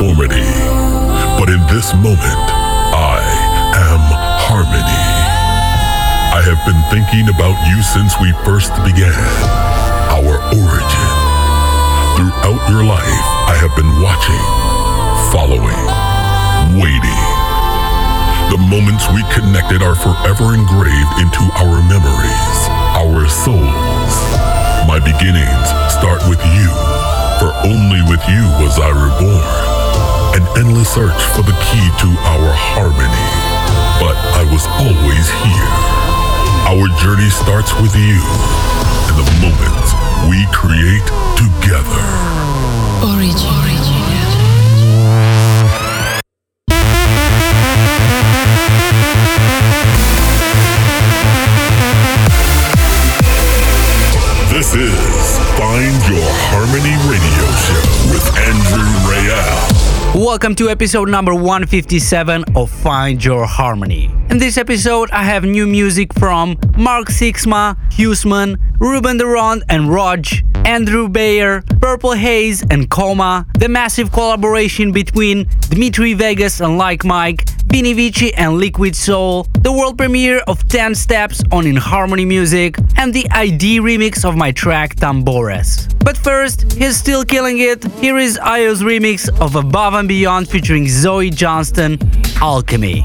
uniformity. But in this moment, I am harmony. I have been thinking about you since we first began, our origin. Throughout your life, I have been watching, following, waiting. The moments we connected are forever engraved into our memories, our souls. My beginnings start with you, for only with you was I reborn. An endless search for the key to our harmony. But I was always here. Our journey starts with you and the moments we create together. Origin. This is Find Your Harmony Radio Show with Andrew Rayel. Welcome to episode number 157 of Find Your Harmony. In this episode, I have new music from Mark Sixma, Husman, Ruben de Ronde and Rodg, Andrew Bayer, Purple Haze and Coma, the massive collaboration between Dimitri Vegas and Like Mike, Vini Vici and Liquid Soul, the world premiere of 10 Steps on In Harmony Music, and the ID remix of my track Tambores. But first, he's still killing it. Here is Io's remix of Above and Beyond featuring Zoe Johnston, Alchemy.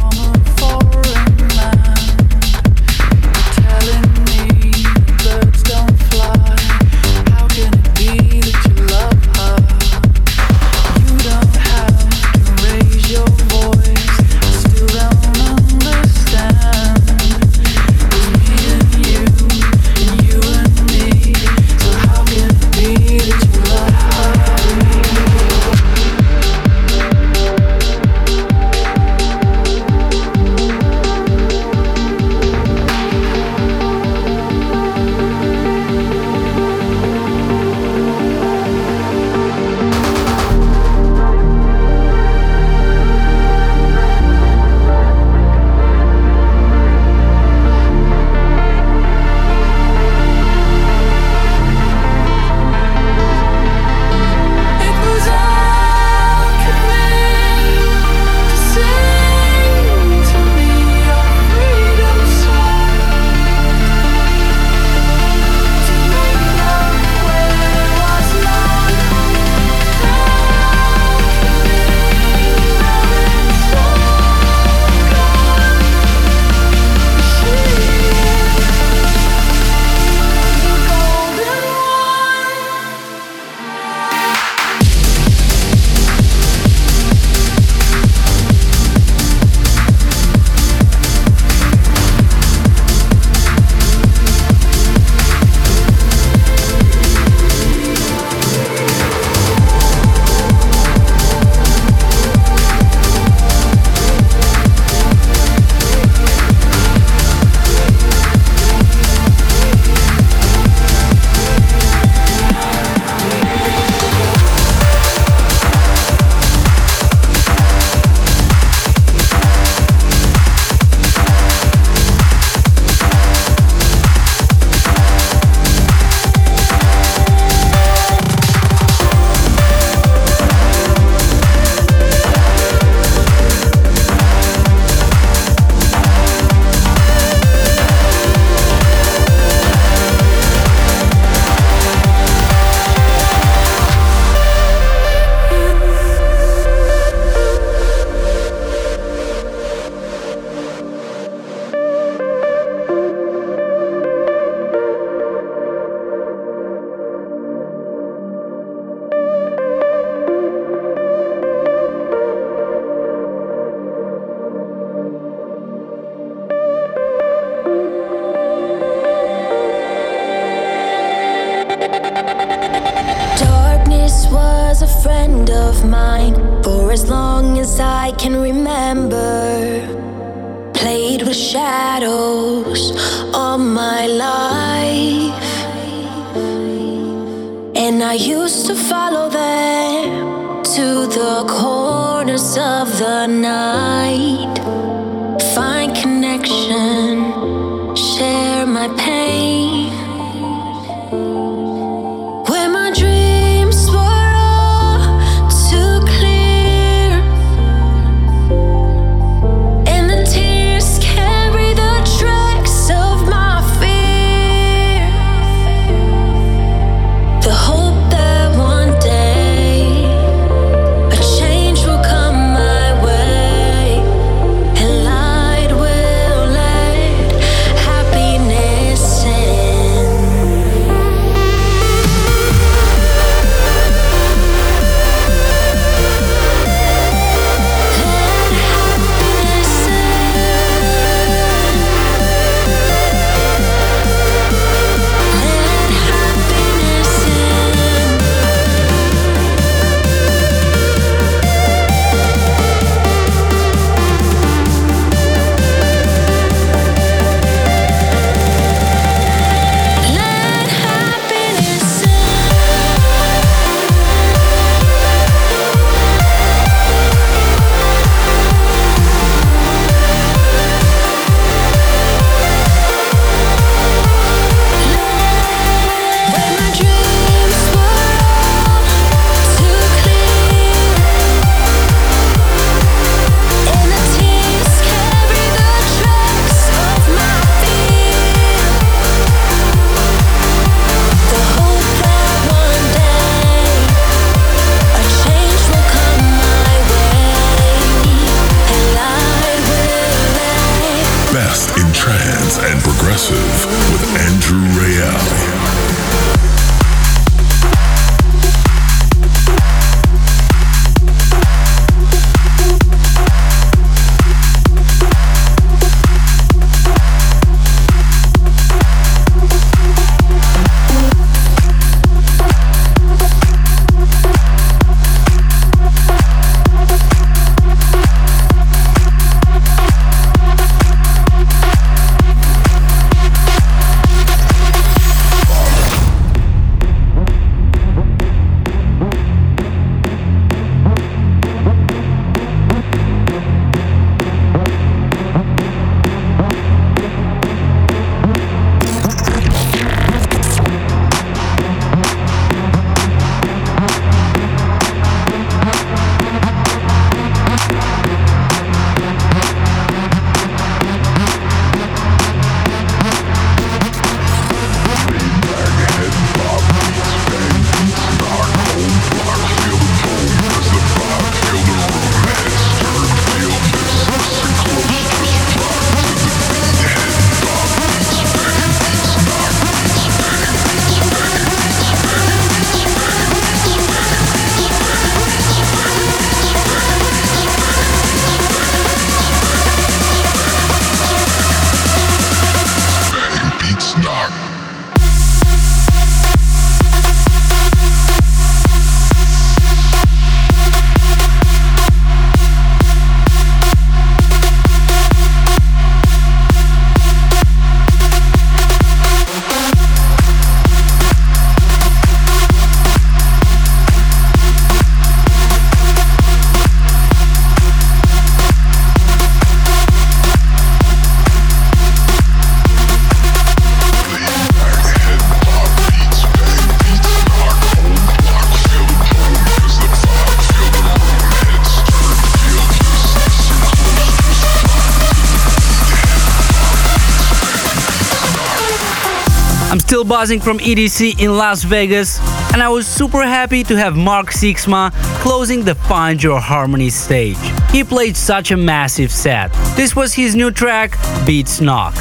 Buzzing from EDC in Las Vegas, and I was super happy to have Mark Sixma closing the Find Your Harmony stage. He played such a massive set. This was his new track, Beats Knock.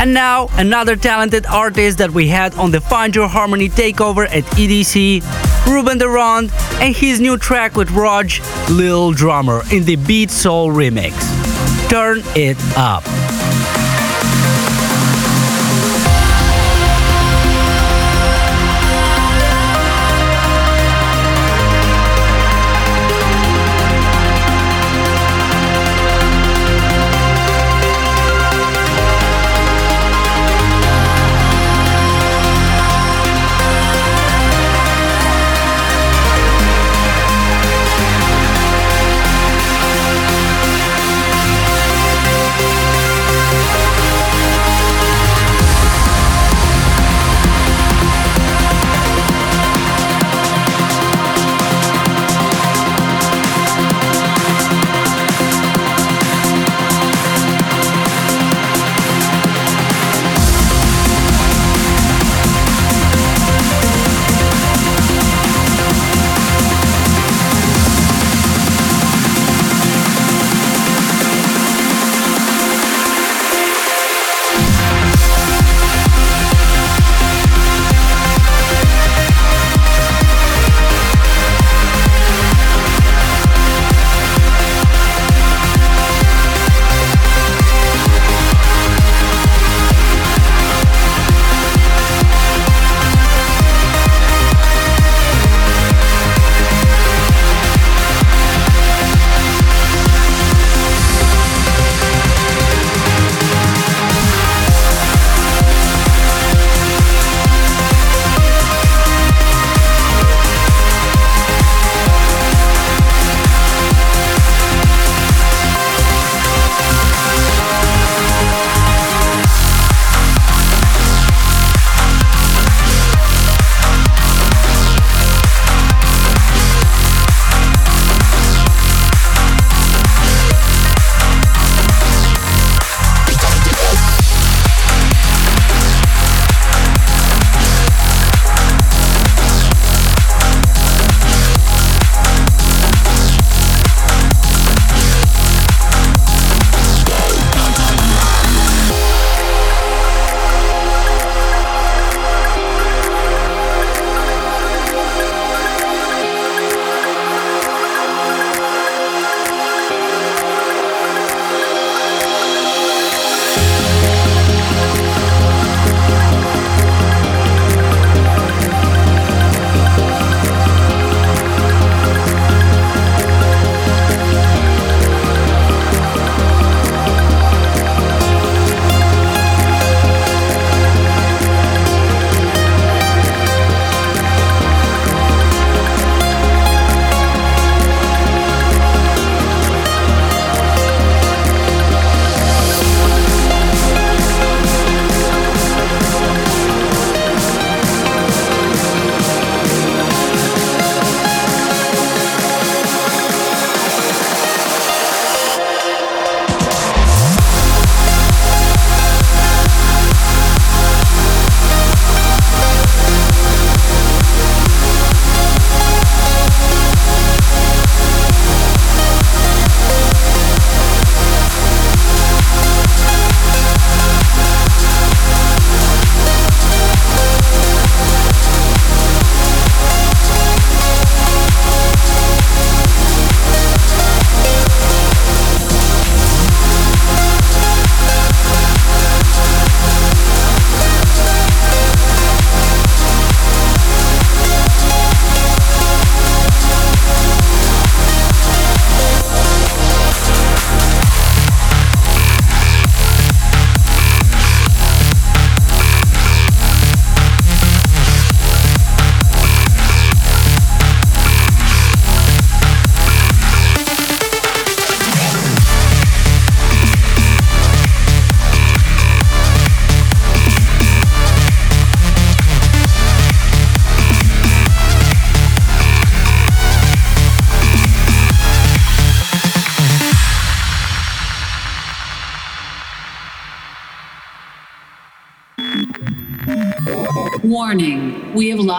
And now, another talented artist that we had on the Find Your Harmony takeover at EDC, Ruben de Ronde, and his new track with Rodg, Lil Drummer, in the Beat Soul remix. Turn it up.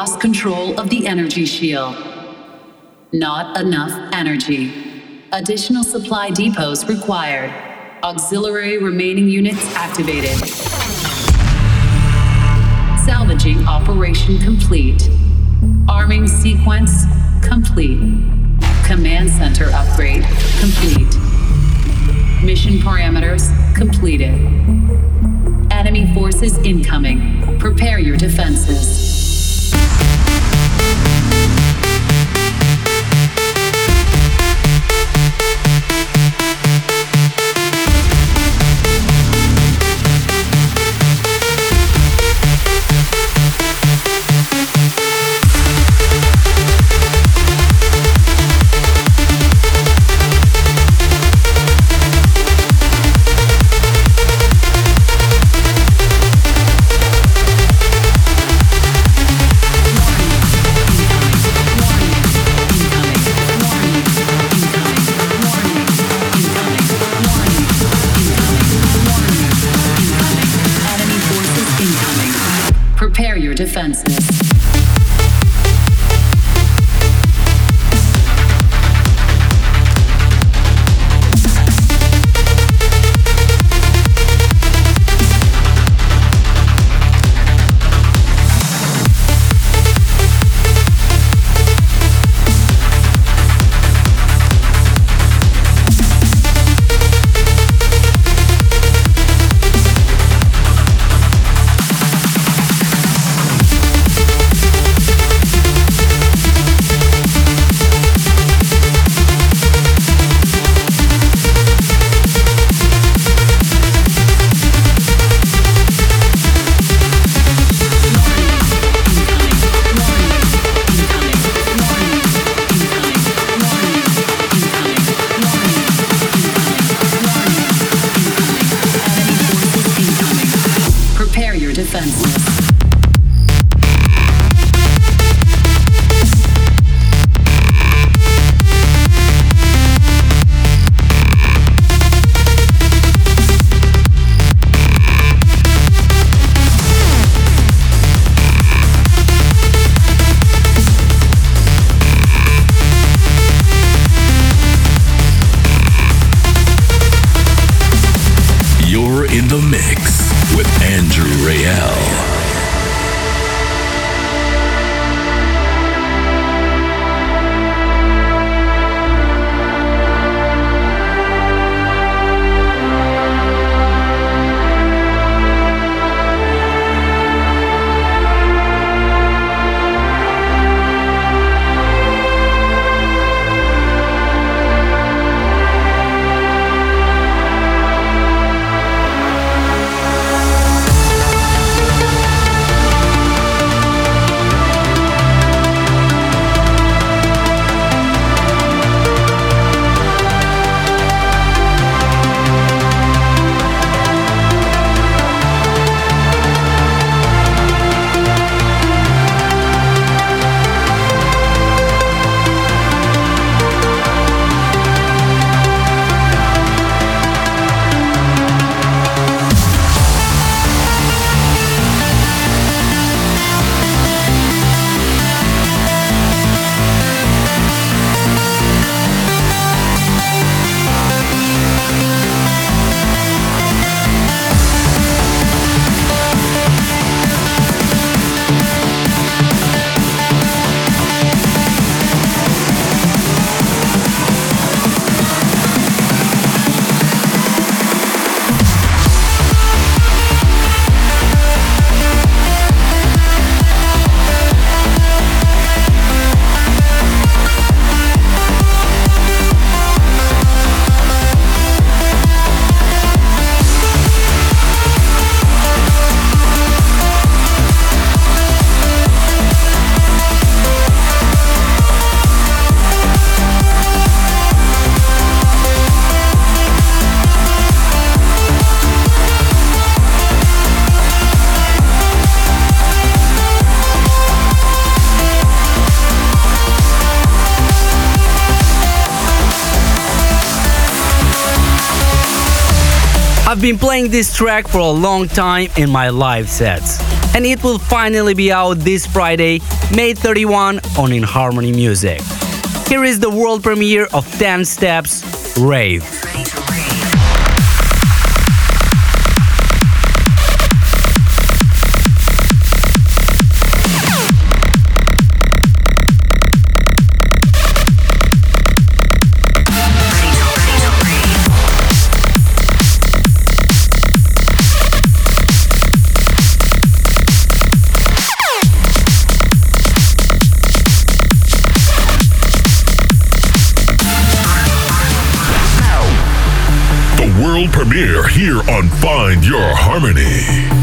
Lost control of the energy shield. Not enough energy. Additional supply depots required. Auxiliary remaining units activated. Salvaging operation complete. Arming sequence complete. Command center upgrade complete. Mission parameters completed. Enemy forces incoming. Prepare your defenses. Prepare I've been playing this track for a long time in my live sets, and it will finally be out this Friday, May 31 on In Harmony Music. Here is the world premiere of 10 Steps Rave. Here on Find Your Harmony.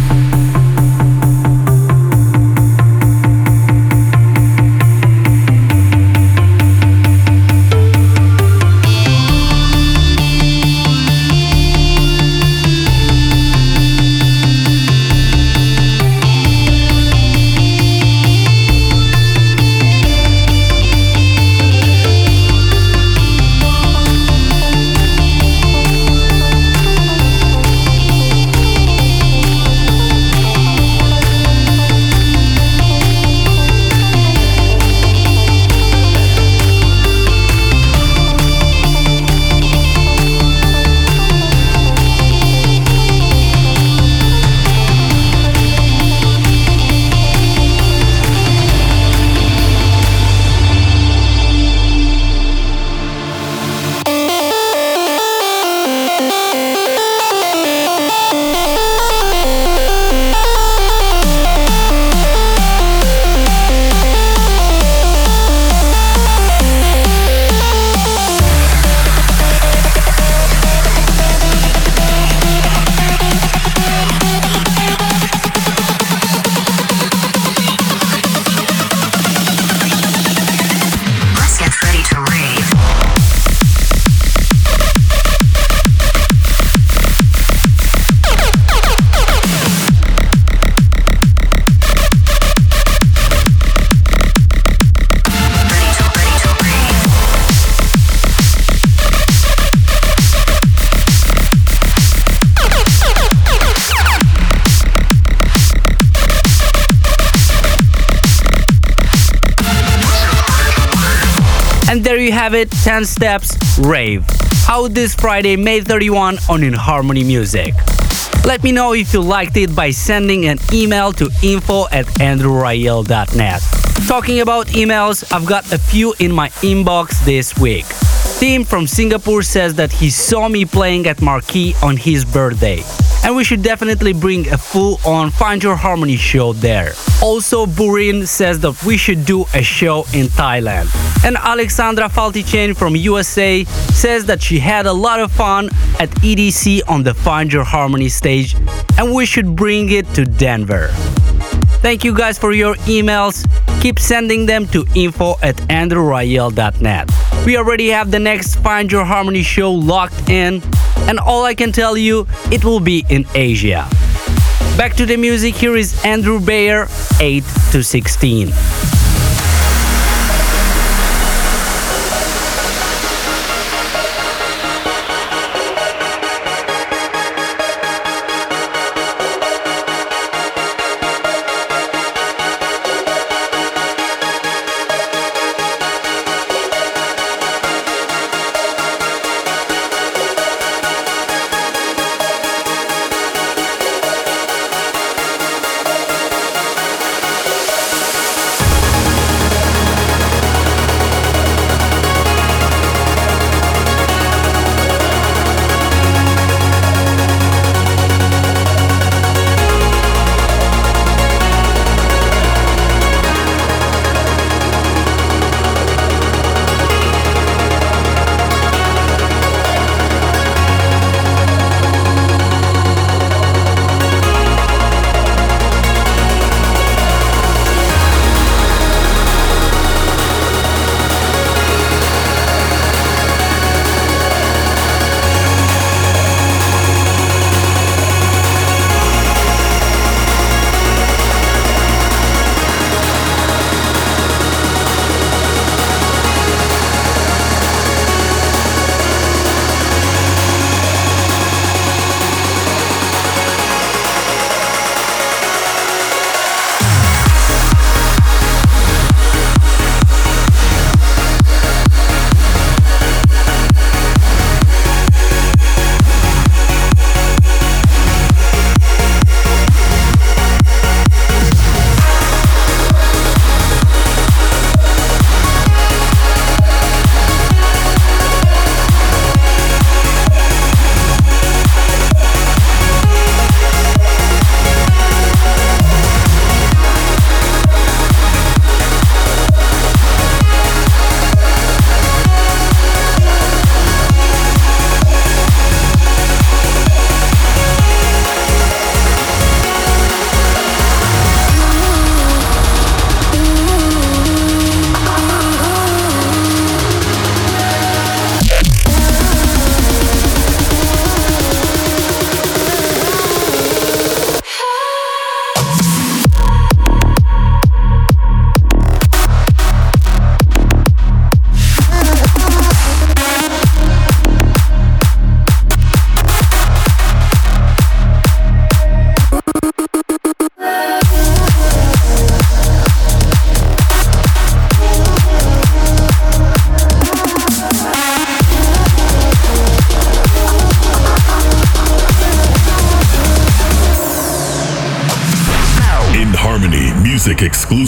It 10 Steps Rave. Out this Friday, May 31 on In Harmony Music. Let me know if you liked it by sending an email to info at andrewrayel.net. Talking about emails, I've got a few in my inbox this week. Tim from Singapore says that he saw me playing at Marquee on his birthday and we should definitely bring a full on Find Your Harmony show there. Also, Burin says that we should do a show in Thailand. And Alexandra Faltichen from USA says that she had a lot of fun at EDC on the Find Your Harmony stage and we should bring it to Denver. Thank you guys for your emails. Keep sending them to info at andrewrayel.net. We already have the next Find Your Harmony show locked in and all I can tell you, it will be in Asia. Back to the music, here is Andrew Bayer, 8 to 16.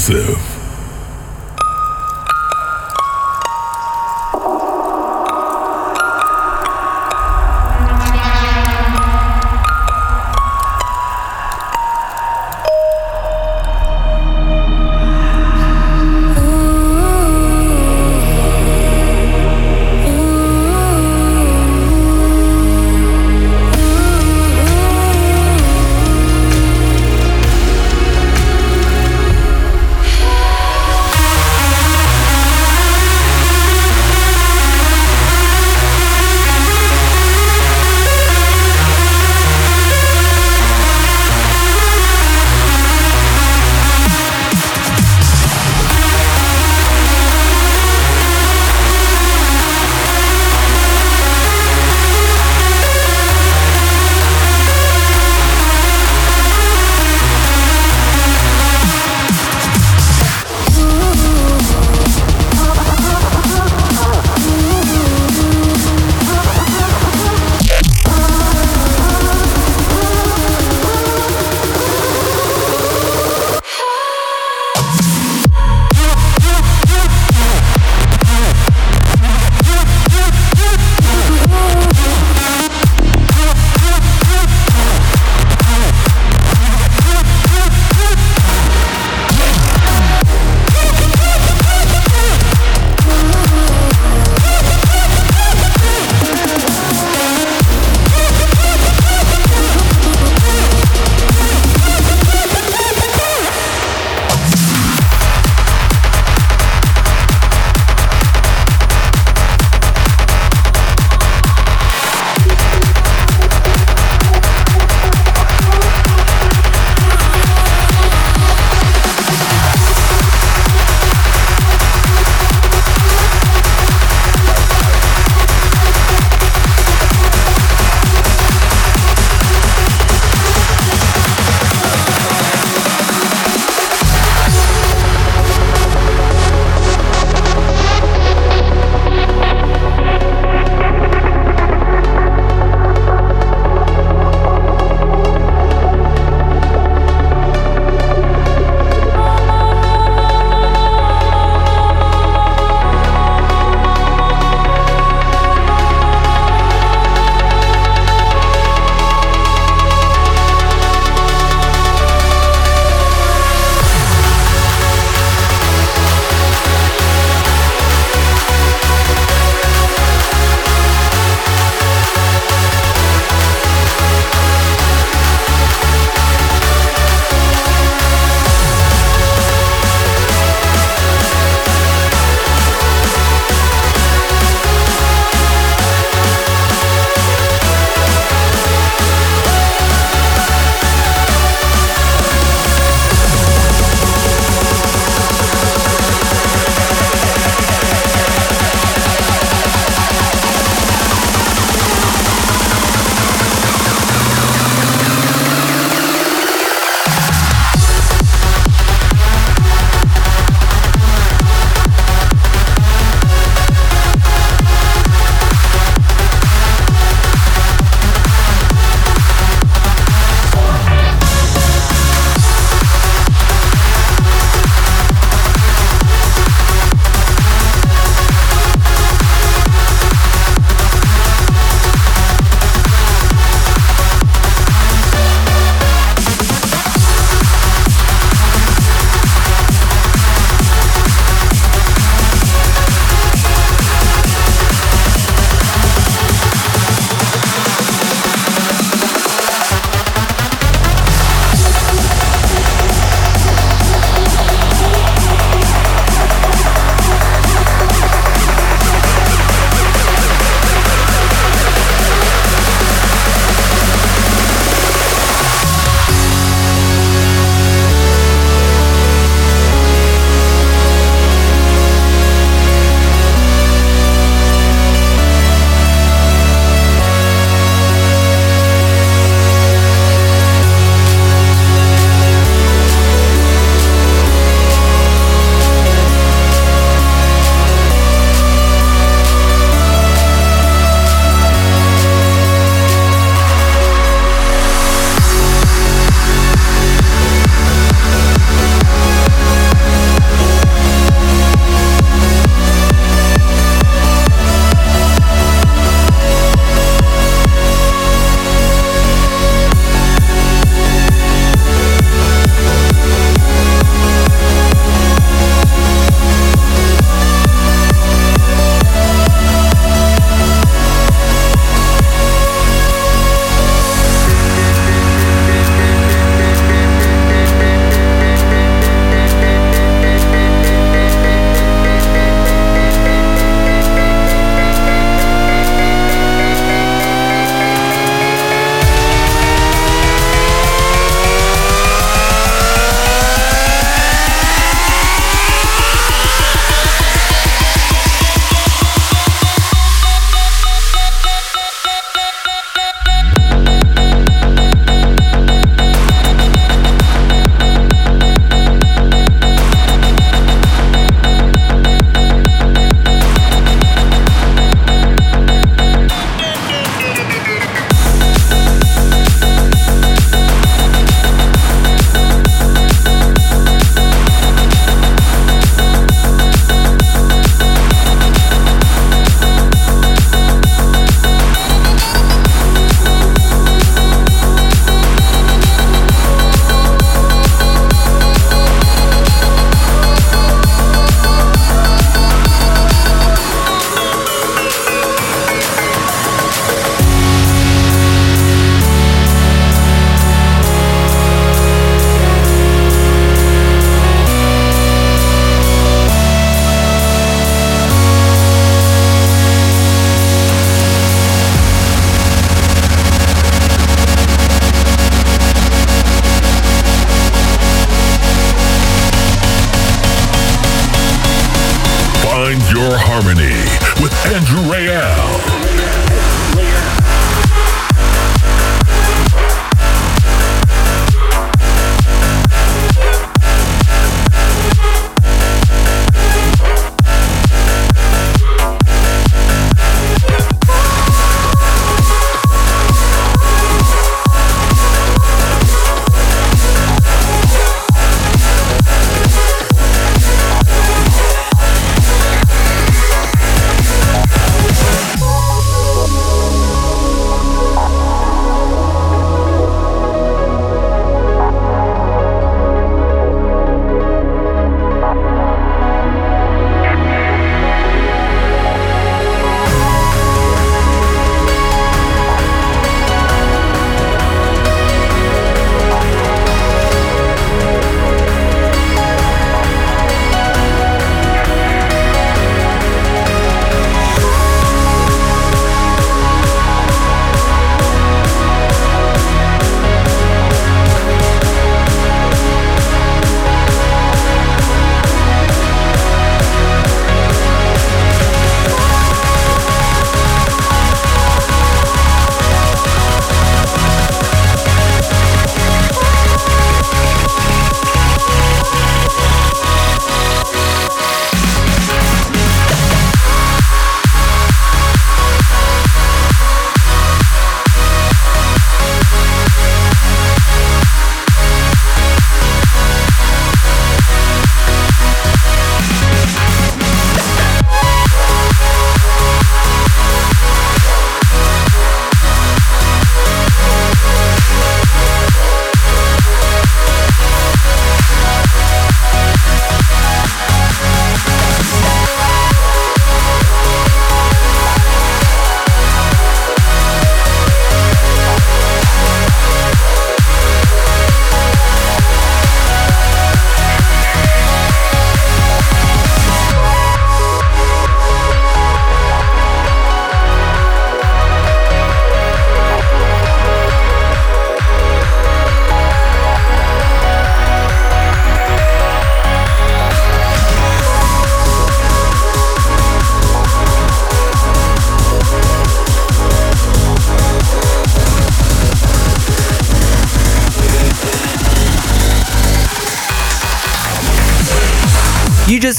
Exclusive.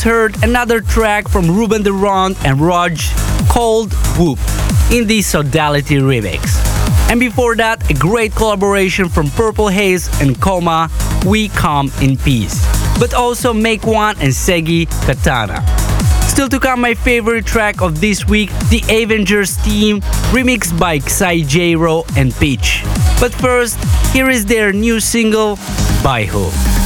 Just heard another track from Ruben de and Rodg called Whoop in the Sodality remix. And before that, a great collaboration from Purple Haze and Coma, We Come in Peace. But also Make One and Segi Katana. Still to come, my favorite track of this week, the Avengers theme, remixed by Xai J-Ro and Peach. But first, here is their new single, By Hook.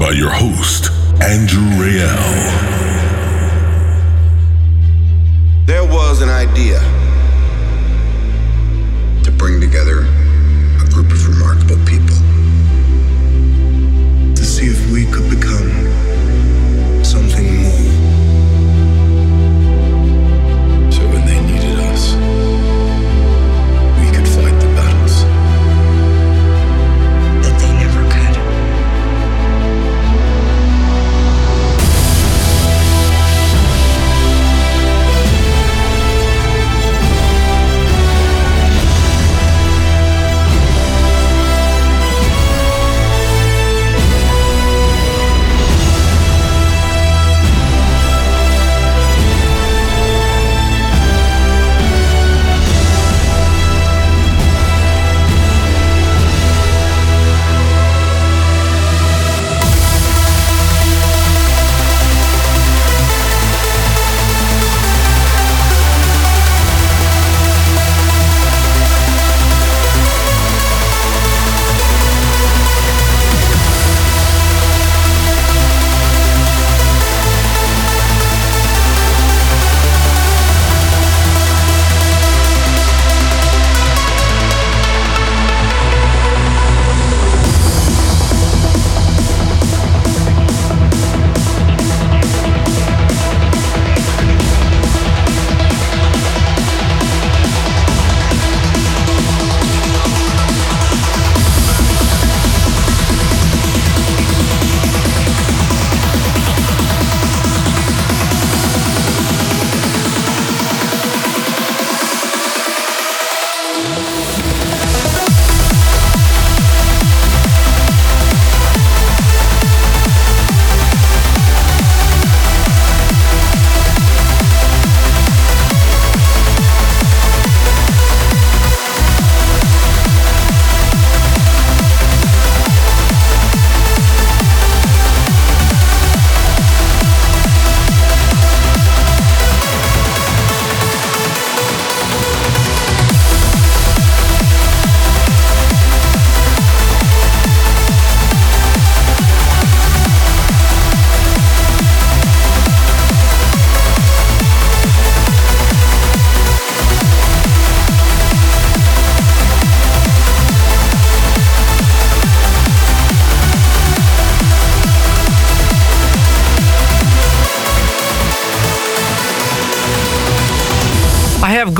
By your host,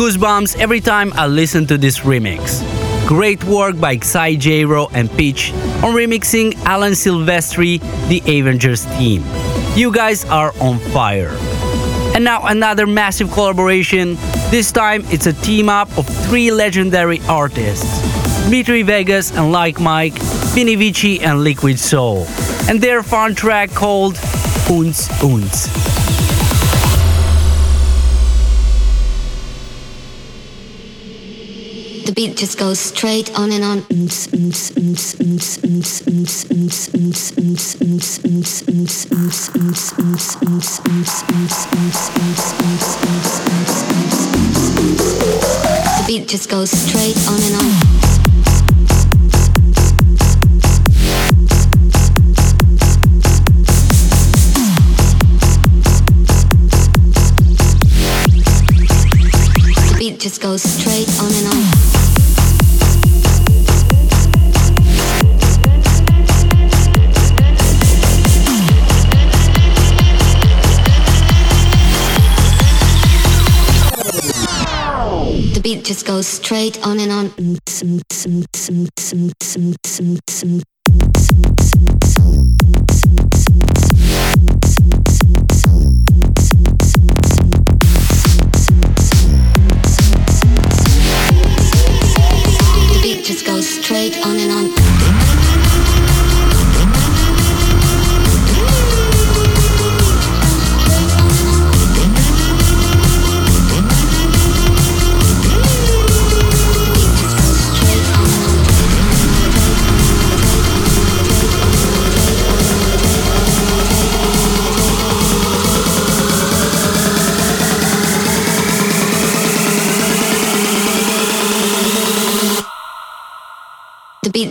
goosebumps every time I listen to this remix. Great work by Xai Jero and Peach on remixing Alan Silvestri, the Avengers theme. You guys are on fire. And now another massive collaboration. This time it's a team up of three legendary artists Dimitri Vegas and Like Mike, Vini Vici and Liquid Soul, and their fun track called Unz Unz. The beat just goes straight on and on. The beat just goes straight on and on. The beat just goes straight on and on. Just goes straight on and on. Straight on and on.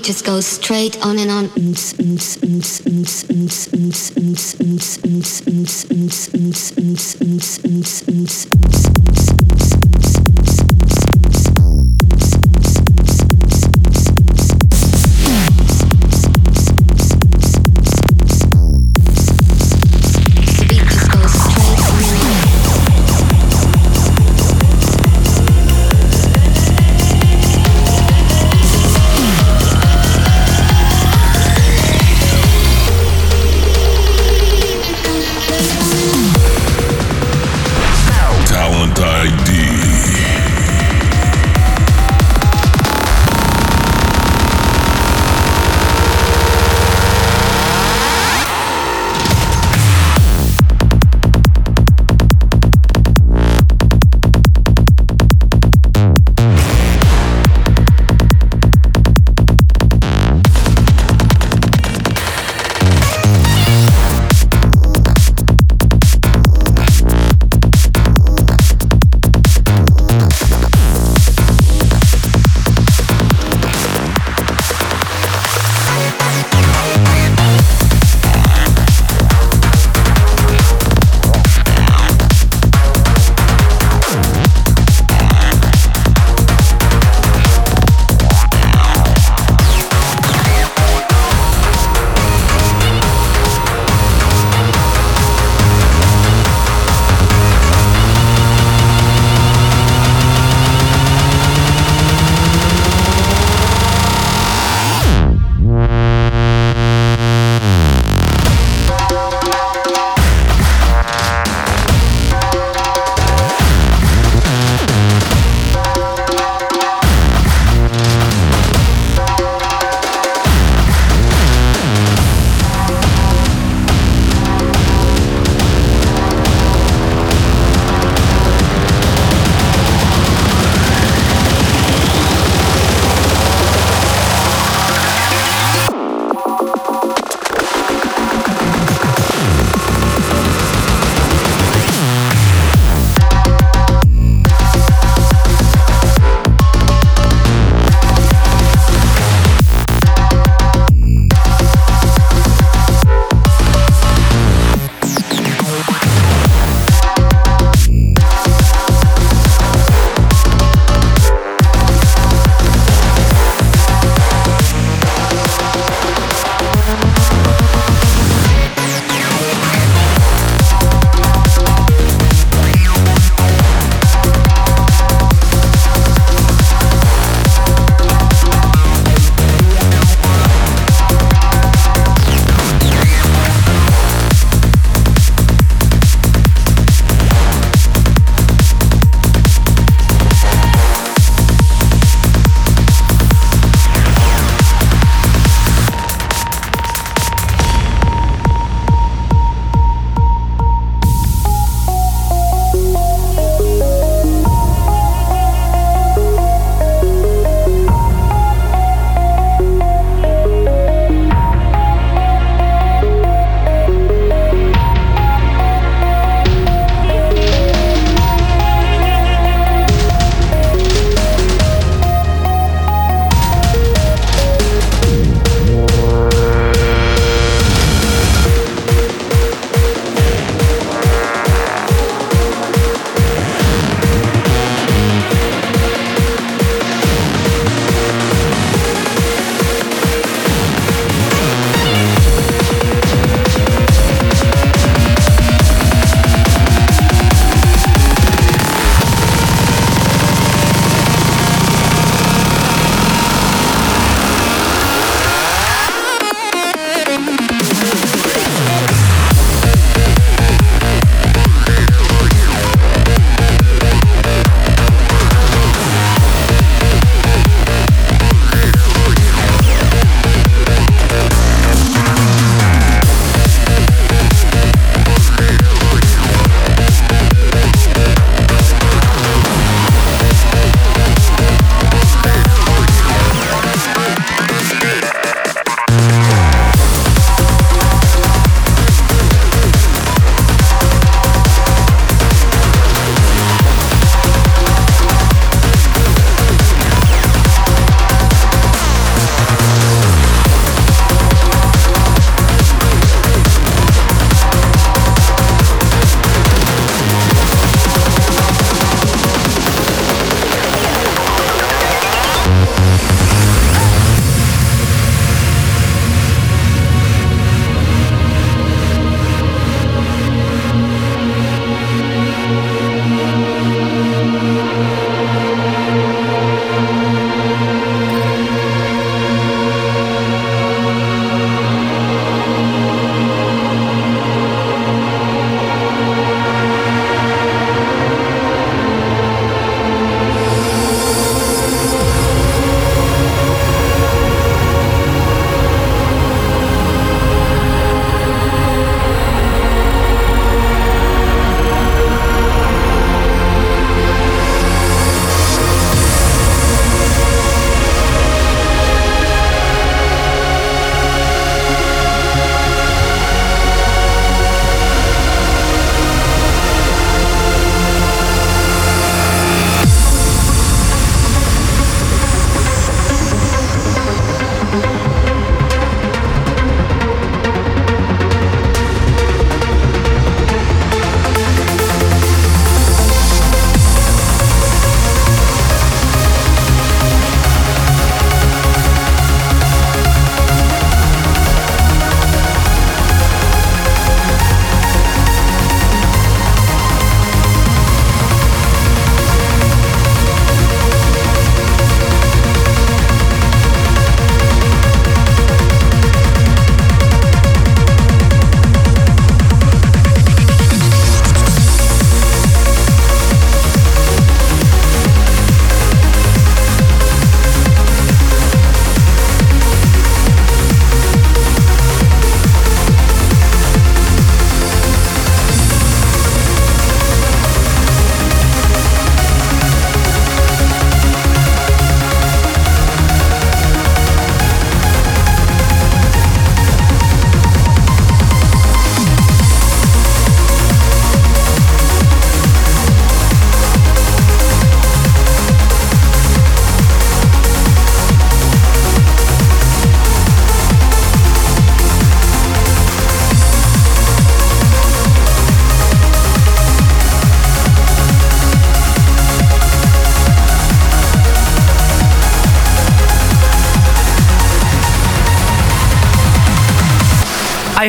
just goes straight on and on.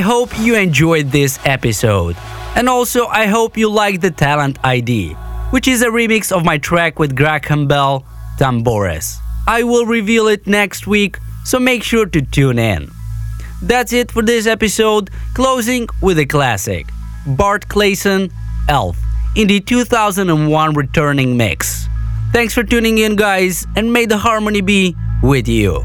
I hope you enjoyed this episode. And also, I hope you like the Talent ID, which is a remix of my track with Graham Bell, Tambores. I will reveal it next week, so make sure to tune in. That's it for this episode, closing with a classic Bart Claessen, Elf, in the 2001 returning mix. Thanks for tuning in, guys, and may the harmony be with you.